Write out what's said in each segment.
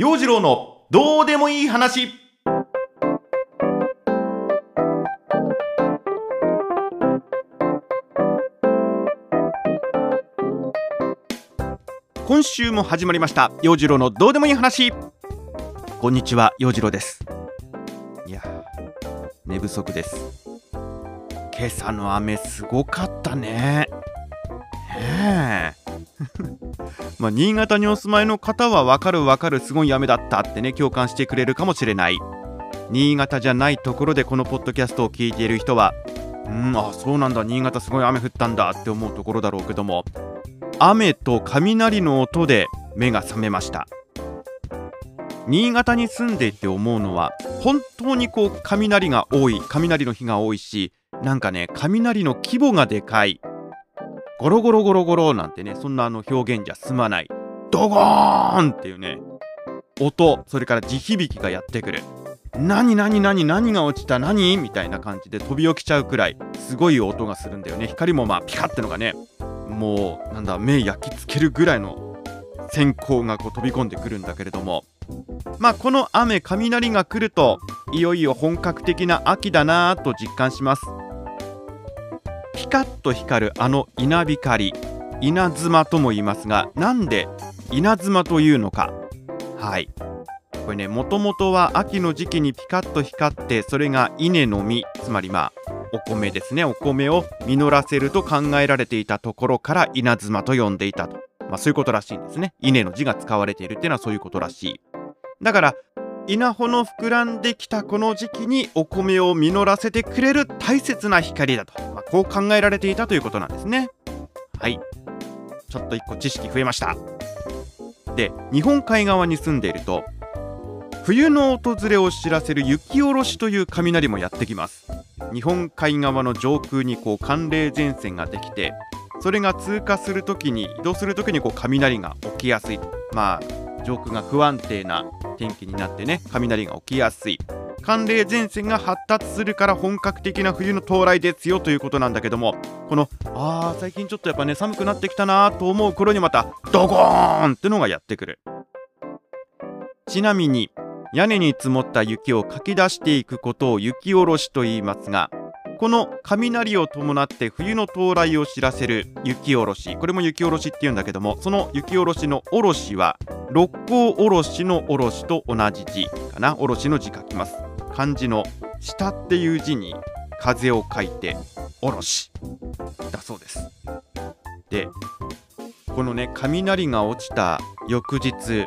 陽次郎のどうでもいい話。今週も始まりました。陽次郎のどうでもいい話。こんにちは陽次郎です。いや寝不足です。今朝の雨すごかったね。まあ新潟にお住まいの方はわかるわかるすごい雨だったってね共感してくれるかもしれない。新潟じゃないところでこのポッドキャストを聞いている人はうんあそうなんだ新潟すごい雨降ったんだって思うところだろうけども雨と雷の音で目が覚めました。新潟に住んでいて思うのは本当にこう雷が多い雷の日が多いしなんかね雷の規模がでかい。ゴロゴロゴロゴロなんてねそんなあの表現じゃ済まない。ドゴーンっていうね音それから地響きがやってくる。何何何何が落ちた？何？みたいな感じで飛び起きちゃうくらいすごい音がするんだよね。光もまあピカってのがねもうなんだ目焼き付けるぐらいの閃光がこう飛び込んでくるんだけれども。まあこの雨雷が来るといよいよ本格的な秋だなぁと実感します。ピカッと光るあの稲光稲妻とも言いますがなんで稲妻というのか？はい。これねもともとは秋の時期にピカッと光ってそれが稲の実つまりまあお米ですね。お米を実らせると考えられていたところから稲妻と呼んでいたと、まあ、そういうことらしいんですね。稲の字が使われているっていうのはそういうことらしい。だから稲穂の膨らんできたこの時期にお米を実らせてくれる大切な光だと、まあ、こう考えられていたということなんですね。はい。ちょっと一個知識増えました。で日本海側に住んでいると冬の訪れを知らせる雪下ろしという雷もやってきます。日本海側の上空にこう寒冷前線ができてそれが通過するときに移動するときにこう雷が起きやすい。まあ上空が不安定な天気になってね雷が起きやすい。寒冷前線が発達するから本格的な冬の到来ですよということなんだけどもこのあー最近ちょっとやっぱね寒くなってきたなと思う頃にまたドゴーンってのがやってくる。ちなみに屋根に積もった雪をかき出していくことを雪下ろしと言いますがこの雷を伴って冬の到来を知らせる雪下ろし。これも雪下ろしって言うんだけどもその雪下ろしのおろしは六甲おろしのおろしと同じ字かな。おろしの字書きます。漢字の下っていう字に風を書いておろしだそうです。でこのね雷が落ちた翌日いや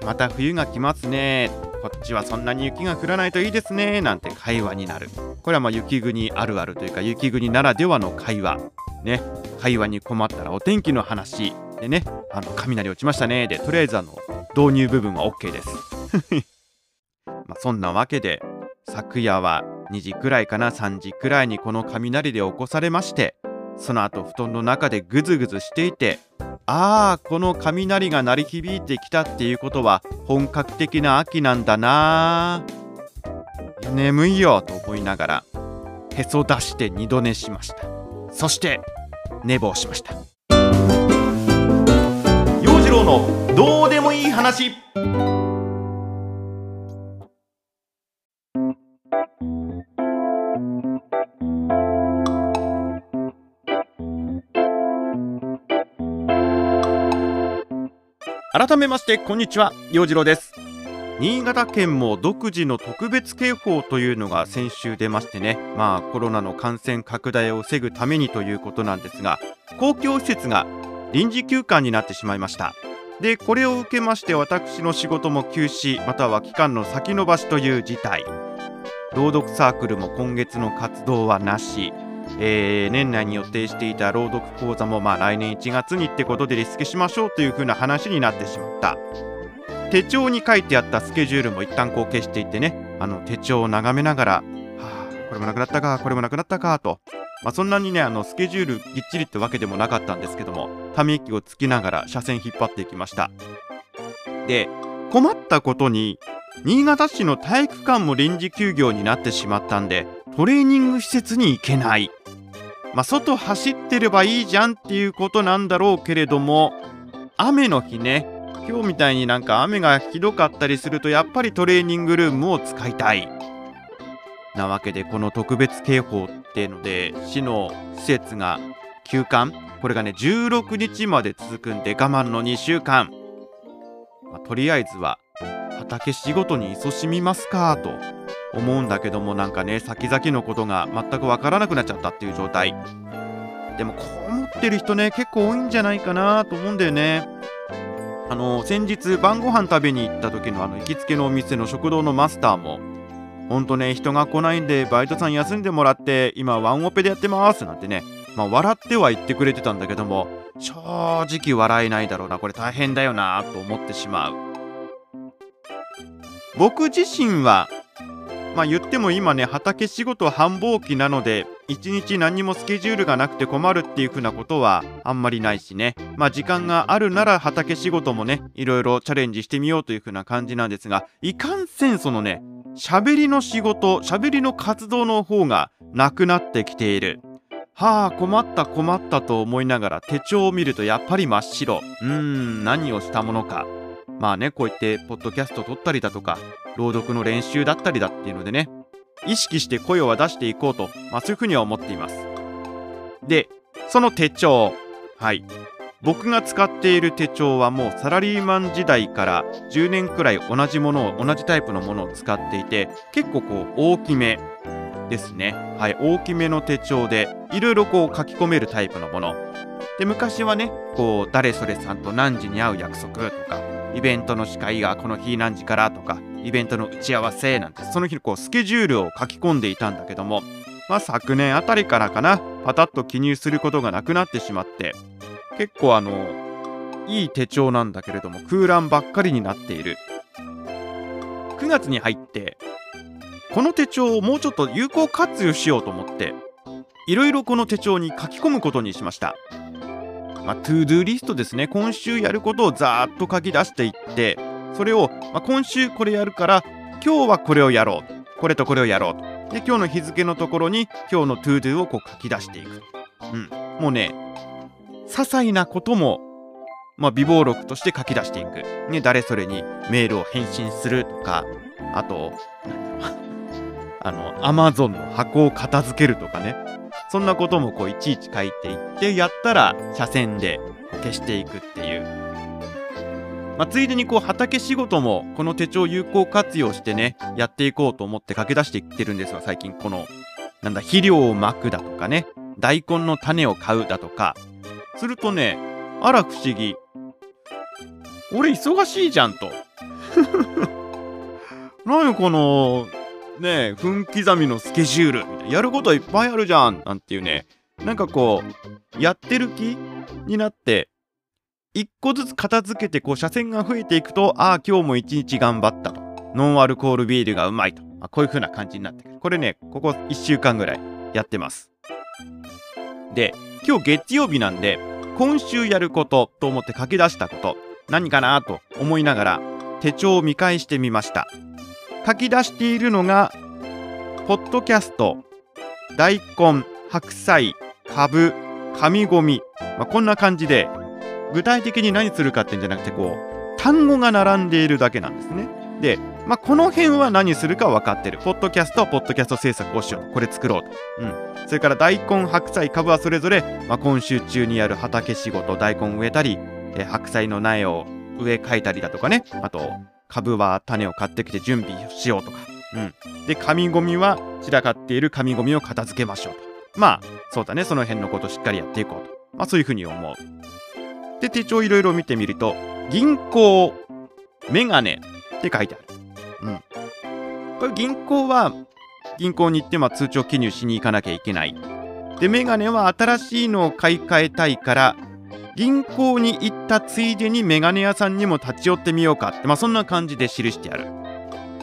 ーまた冬が来ますね。こっちはそんなに雪が降らないといいですね。なんて会話になる。これはまあ雪国あるあるというか雪国ならではの会話ね。会話に困ったらお天気の話でね。あの雷落ちましたね。でとりあえずあの導入部分は OK です。まあそんなわけで昨夜は2時くらいかな。3時くらいにこの雷で起こされましてその後布団の中でぐずぐずしていてああこの雷が鳴り響いてきたっていうことは本格的な秋なんだな眠いよと思いながらへそ出して二度寝しました。そして寝坊しました。陽次郎のどうでもいい話。改めましてこんにちは。陽次郎です。新潟県も独自の特別警報というのが先週出ましてね。まあコロナの感染拡大を防ぐためにということなんですが公共施設が臨時休館になってしまいました。でこれを受けまして私の仕事も休止または期間の先延ばしという事態。朗読サークルも今月の活動はなし。えー、年内に予定していた朗読講座もまあ来年1月にってことでリスケしましょうという風な話になってしまった。手帳に書いてあったスケジュールも一旦こう消していってね。あの手帳を眺めながら、はあ、これもなくなったかこれもなくなったかと、まあ、そんなにねあのスケジュールぎっちりってわけでもなかったんですけどもため息をつきながら車線引っ張っていきました。で困ったことに新潟市の体育館も臨時休業になってしまったんでトレーニング施設に行けない。まあ、外走ってればいいじゃんっていうことなんだろうけれども雨の日ね今日みたいになんか雨がひどかったりするとやっぱりトレーニングルームを使いたい。なわけでこの特別警報っていうので市の施設が休館。これがね16日まで続くんで我慢の2週間、まあ、とりあえずは畑仕事に勤しみますかと思うんだけどもなんかね先々のことが全くわからなくなっちゃったっていう状態。でもこう思ってる人ね結構多いんじゃないかなと思うんだよね。あの先日晩ご飯食べに行った時のあの行きつけのお店の食堂のマスターもほんとね人が来ないんでバイトさん休んでもらって今ワンオペでやってますなんてねまあ笑っては言ってくれてたんだけども正直笑えないだろうなこれ大変だよなと思ってしまう。僕自身はまあ言っても今ね畑仕事繁忙期なので一日何もスケジュールがなくて困るっていう風なことはあんまりないしね。まあ時間があるなら畑仕事もねいろいろチャレンジしてみようという風な感じなんですがいかんせんそのね喋りの仕事喋りの活動の方がなくなってきている。はあ困った困ったと思いながら手帳を見るとやっぱり真っ白。うーん何をしたものか。まあねこうやってポッドキャスト撮ったりだとか朗読の練習だったりだっていうのでね意識して声を出していこうと、まあ、そういうふうには思っています。でその手帳はい。僕が使っている手帳はもうサラリーマン時代から10年くらい同じものを同じタイプのものを使っていて結構こう大きめですね。はい大きめの手帳でいろいろこう書き込めるタイプのもの。で昔はねこう誰それさんと何時に会う約束とかイベントの司会がこの日何時からとかイベントの打ち合わせなんてその日のこうスケジュールを書き込んでいたんだけどもまあ昨年あたりからかなパタッと記入することがなくなってしまって結構あのいい手帳なんだけれども空欄ばっかりになっている。9月に入ってこの手帳をもうちょっと有効活用しようと思っていろいろこの手帳に書き込むことにしました。まあ、 to-do list ですね。今週やることをざーっと書き出していってそれを、まあ、今週これやるから今日はこれをやろう。これとこれをやろうと。で今日の日付のところに今日の to-do をこう書き出していく、うん、もうね些細なこともまあ、微暴録として書き出していく、ね、誰それにメールを返信するとかあとなんだろう。あのアマゾンの箱を片付けるとかね。そんなこともこういちいち書いていってやったら車線で消していくっていう、まあ、ついでにこう畑仕事もこの手帳有効活用してねやっていこうと思って駆け出していってるんですよ最近このなんだ肥料をまくだとかね大根の種を買うだとか。するとねあら不思議。俺忙しいじゃんと。何このね分刻みのスケジュール。みたいなやることいっぱいあるじゃん。なんていうね。なんかこうやってる気になって一個ずつ片付けてこう車線が増えていくとああ今日も一日頑張ったと。ノンアルコールビールがうまいと、まあ、こういう風な感じになってくる。これねここ1週間ぐらいやってます。で今日月曜日なんで今週やることと思って書き出したこと何かなと思いながら手帳を見返してみました。書き出しているのがポッドキャスト大根白菜かぶ紙ゴミ、まあ、こんな感じで具体的に何するかってんじゃなくてこう単語が並んでいるだけなんですね。で、まあ、この辺は何するか分かってる。ポッドキャストはポッドキャスト制作をしようこれ作ろうと、うん、それから大根白菜かぶはそれぞれ、まあ、今週中にやる畑仕事大根植えたり、白菜の苗を植え替えたりだとかね。あと株は種を買ってきて準備しようとか、うん。で、紙ゴミは散らかっている紙ゴミを片付けましょうと。まあ、そうだね、その辺のことしっかりやっていこうと。まあ、そういうふうに思う。で、手帳いろいろ見てみると、銀行、メガネって書いてある。うん。これ銀行は、銀行に行ってま通帳記入しに行かなきゃいけない。で、メガネは新しいのを買い替えたいから、銀行に行ったついでにメガネ屋さんにも立ち寄ってみようかって、まあ、そんな感じで記してある。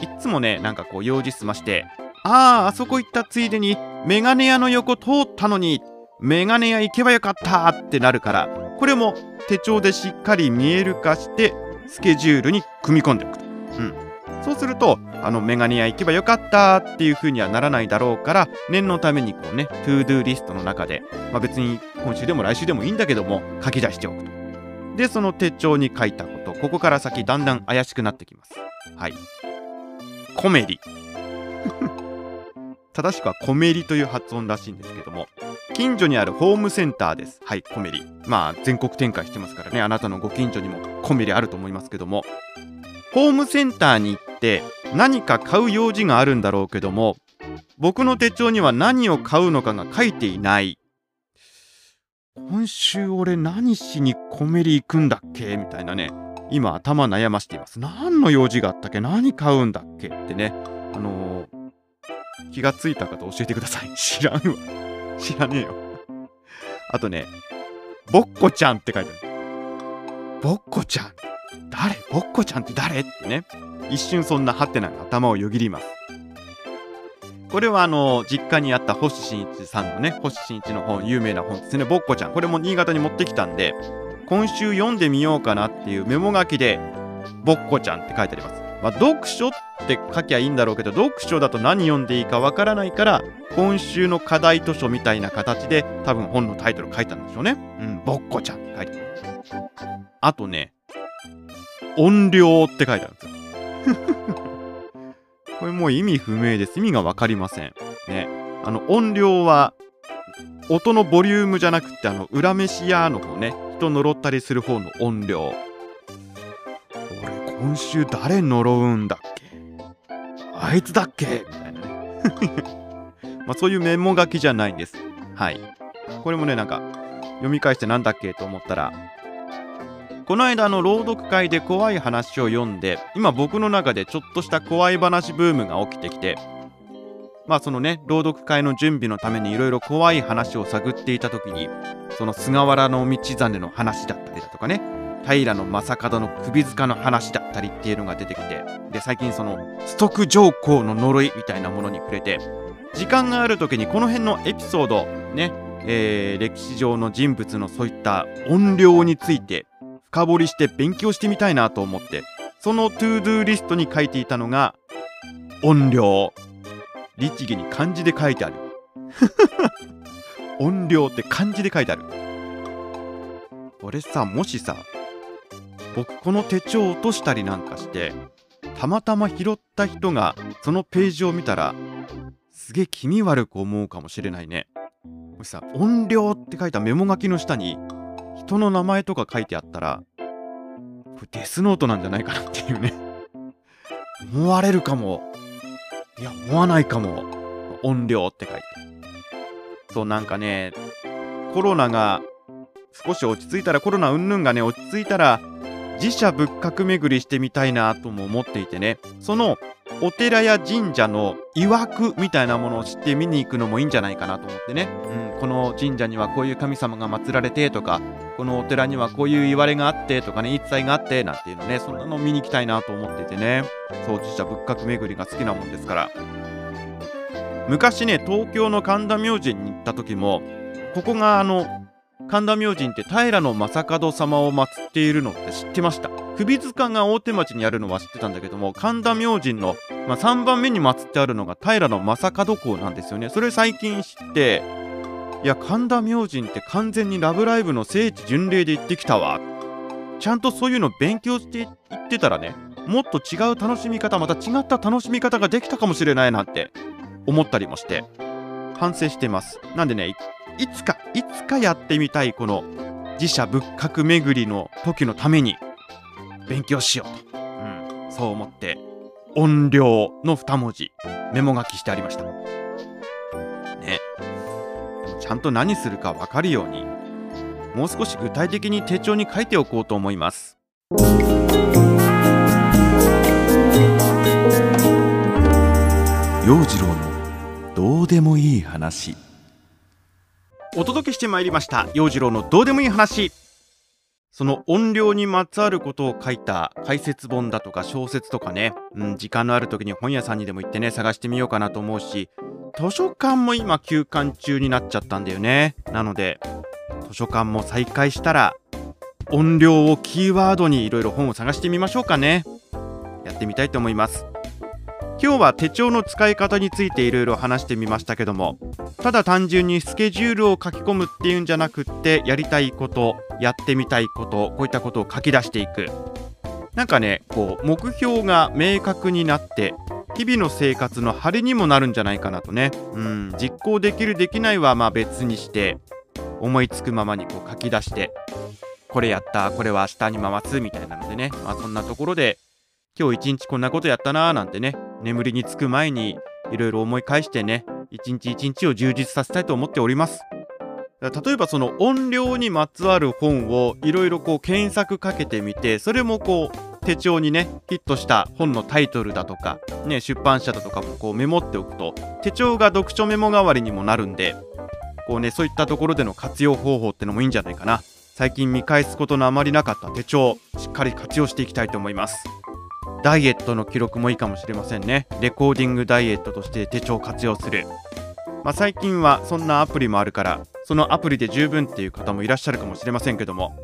いつもね、なんかこう用事済まして、ああ、あそこ行ったついでにメガネ屋の横通ったのに、メガネ屋行けばよかったってなるから、これも手帳でしっかり見える化して、スケジュールに組み込んでおくと。うん。そうすると、あの、メガネ屋行けばよかったっていう風にはならないだろうから、念のためにこうね、 to-do list の中で、まあ別に今週でも来週でもいいんだけども、書き出しておくと。でその手帳に書いたこと。ここから先だんだん怪しくなってきます。はい。コメリ 正しくはコメリという発音らしいんですけども近所にあるホームセンターです。はいコメリ。まあ全国展開してますからね。あなたのご近所にもコメリあると思いますけども。ホームセンターに行って何か買う用事があるんだろうけども僕の手帳には何を買うのかが書いていない。今週俺何しにコメリ行くんだっけ？みたいなね今頭悩ましています何の用事があったっけ？何買うんだっけ？ってねあのー気がついた方教えてください。知らんわ。知らねえよ。あとね、ぼっこちゃんって書いてある。ぼっこちゃん誰ぼっこちゃんって誰？ってね。一瞬そんなハテナが頭をよぎります。これはあの、実家にあった星新一さんのね、星新一の本、有名な本ですね。ぼっこちゃん。これも新潟に持ってきたんで、今週読んでみようかなっていうメモ書きで、ぼっこちゃんって書いてあります。まあ、読書って書きゃいいんだろうけど読書だと何読んでいいかわからないから今週の課題図書みたいな形で多分本のタイトル書いたんでしょうね。うん、ぼっこちゃんって書いてある。あとね、音量って書いてあるんですよ。これもう意味不明です。意味がわかりません。ね。あの音量は音のボリュームじゃなくてあの裏飯屋の方ね。人呪ったりする方の音量。今週誰呪うんだっけ？あいつだっけ？みたいなね。まあそういうメモ書きじゃないんです。はい。これもねなんか読み返してなんだっけと思ったらこの間の朗読会で怖い話を読んで今僕の中でちょっとした怖い話ブームが起きてきてまあそのね朗読会の準備のためにいろいろ怖い話を探っていた時にその菅原道真の話だったりだとかね平将門の首塚の話だったりっていうのが出てきてで最近そのストック上皇の呪いみたいなものに触れて時間がある時にこの辺のエピソードね、えー、歴史上の人物のそういった怨霊について深掘りして勉強してみたいなと思ってその to-do list に書いていたのが怨霊。律儀に漢字で書いてある。怨霊って漢字で書いてある。俺さもしさ僕この手帳を落としたりなんかしてたまたま拾った人がそのページを見たらすげえ気味悪く思うかもしれないね。もしさ音量って書いたメモ書きの下に人の名前とか書いてあったらこれデスノートなんじゃないかなっていうね。思われるかも。いや思わないかも。音量って書いて。そうなんかねコロナが少し落ち着いたらコロナうんぬんがね落ち着いたら自社仏閣巡りしてみたいなとも思っていてね。そのお寺や神社の曰くみたいなものを知って見に行くのもいいんじゃないかなと思ってね、うん、この神社にはこういう神様が祀られてとかこのお寺にはこういう言われがあってとかね言い伝えがあってなんていうのねそんなの見に行きたいなと思っていてね。そう自社仏閣巡りが好きなもんですから。昔ね東京の神田明神に行った時もここがあの神田明神って平将門様を祀っているのって知ってました。首塚が大手町にあるのは知ってたんだけども神田明神の、まあ、3番目に祀ってあるのが平将門公なんですよね。それ最近知っていや神田明神って完全にラブライブの聖地巡礼で行ってきたわ。ちゃんとそういうの勉強していってたらねもっと違う楽しみ方また違った楽しみ方ができたかもしれないなって思ったりもして。反省してます。なんでねいつかいつかやってみたいこの自社仏閣巡りの時のために勉強しようと、うん、そう思って音量の2文字メモ書きしてありました。ね。ちゃんと何するか分かるようにもう少し具体的に手帳に書いておこうと思います。陽次郎のどうでもいい話。お届けしてまいりました陽次郎のどうでもいい話。その音量にまつわることを書いた解説本だとか小説とかね、うん、時間のある時に本屋さんにでも行ってね探してみようかなと思うし図書館も今休館中になっちゃったんだよね。なので図書館も再開したら音量をキーワードにいろいろ本を探してみましょうかね。やってみたいと思います。今日は手帳の使い方についていろいろ話してみましたけどもただ単純にスケジュールを書き込むっていうんじゃなくってやりたいことやってみたいことこういったことを書き出していく。なんかねこう目標が明確になって日々の生活の張りにもなるんじゃないかなとね。うん。実行できるできないはまあ別にして思いつくままにこう書き出してこれやったこれは明日に回すみたいなのでね。まあそんなところで今日一日こんなことやったなーなんてね眠りにつく前にいろいろ思い返してね一日一日を充実させたいと思っております。例えばその音量にまつわる本をいろいろこう検索かけてみてそれもこう手帳にねヒットした本のタイトルだとか、ね、出版社だとかもこうメモっておくと手帳が読書メモ代わりにもなるんでこうねそういったところでの活用方法ってのもいいんじゃないかな。最近見返すことのあまりなかった手帳しっかり活用していきたいと思います。ダイエットの記録もいいかもしれませんね。レコーディングダイエットとして手帳を活用する。まあ、最近はそんなアプリもあるからそのアプリで十分っていう方もいらっしゃるかもしれませんけども。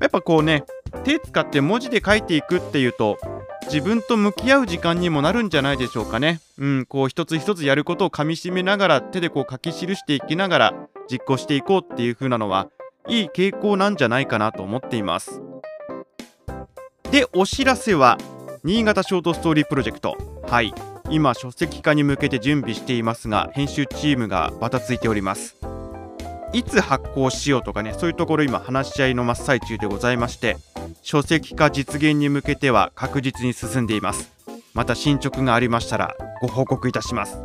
やっぱこうね手使って文字で書いていくっていうと自分と向き合う時間にもなるんじゃないでしょうかね。うんこう一つ一つやることをかみしめながら手でこう書き記していきながら実行していこうっていう風なのはいい傾向なんじゃないかなと思っています。でお知らせは新潟ショートストーリープロジェクト。はい。今書籍化に向けて準備していますが編集チームがバタついております。いつ発行しようとかねそういうところ今話し合いの真っ最中でございまして書籍化実現に向けては確実に進んでいます。また進捗がありましたらご報告いたします。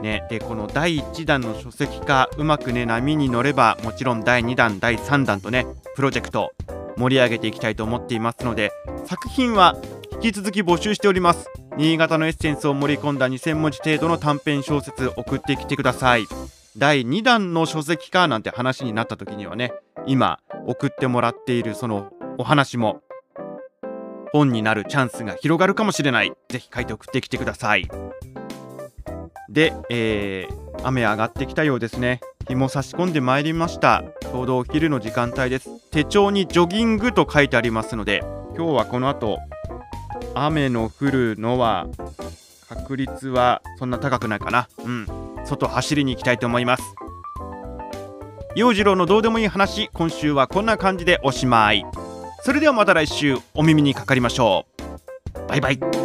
ね、でこの第1弾の書籍化うまくね波に乗ればもちろん第2弾第3弾とねプロジェクト盛り上げていきたいと思っていますので作品は引き続き募集しております。新潟のエッセンスを盛り込んだ2000文字程度の短編小説送ってきてください。第2弾の書籍化なんて話になった時にはね今送ってもらっているそのお話も本になるチャンスが広がるかもしれない。ぜひ書いて送ってきてください。で、えー、雨上がってきたようですね。日も差し込んでまいりました。ちょうどお昼の時間帯です。手帳にジョギングと書いてありますので今日はこの後雨の降るのは確率はそんな高くないかな。うん。外走りに行きたいと思います。陽次郎のどうでもいい話今週はこんな感じでおしまい。それではまた来週お耳にかかりましょう。バイバイ。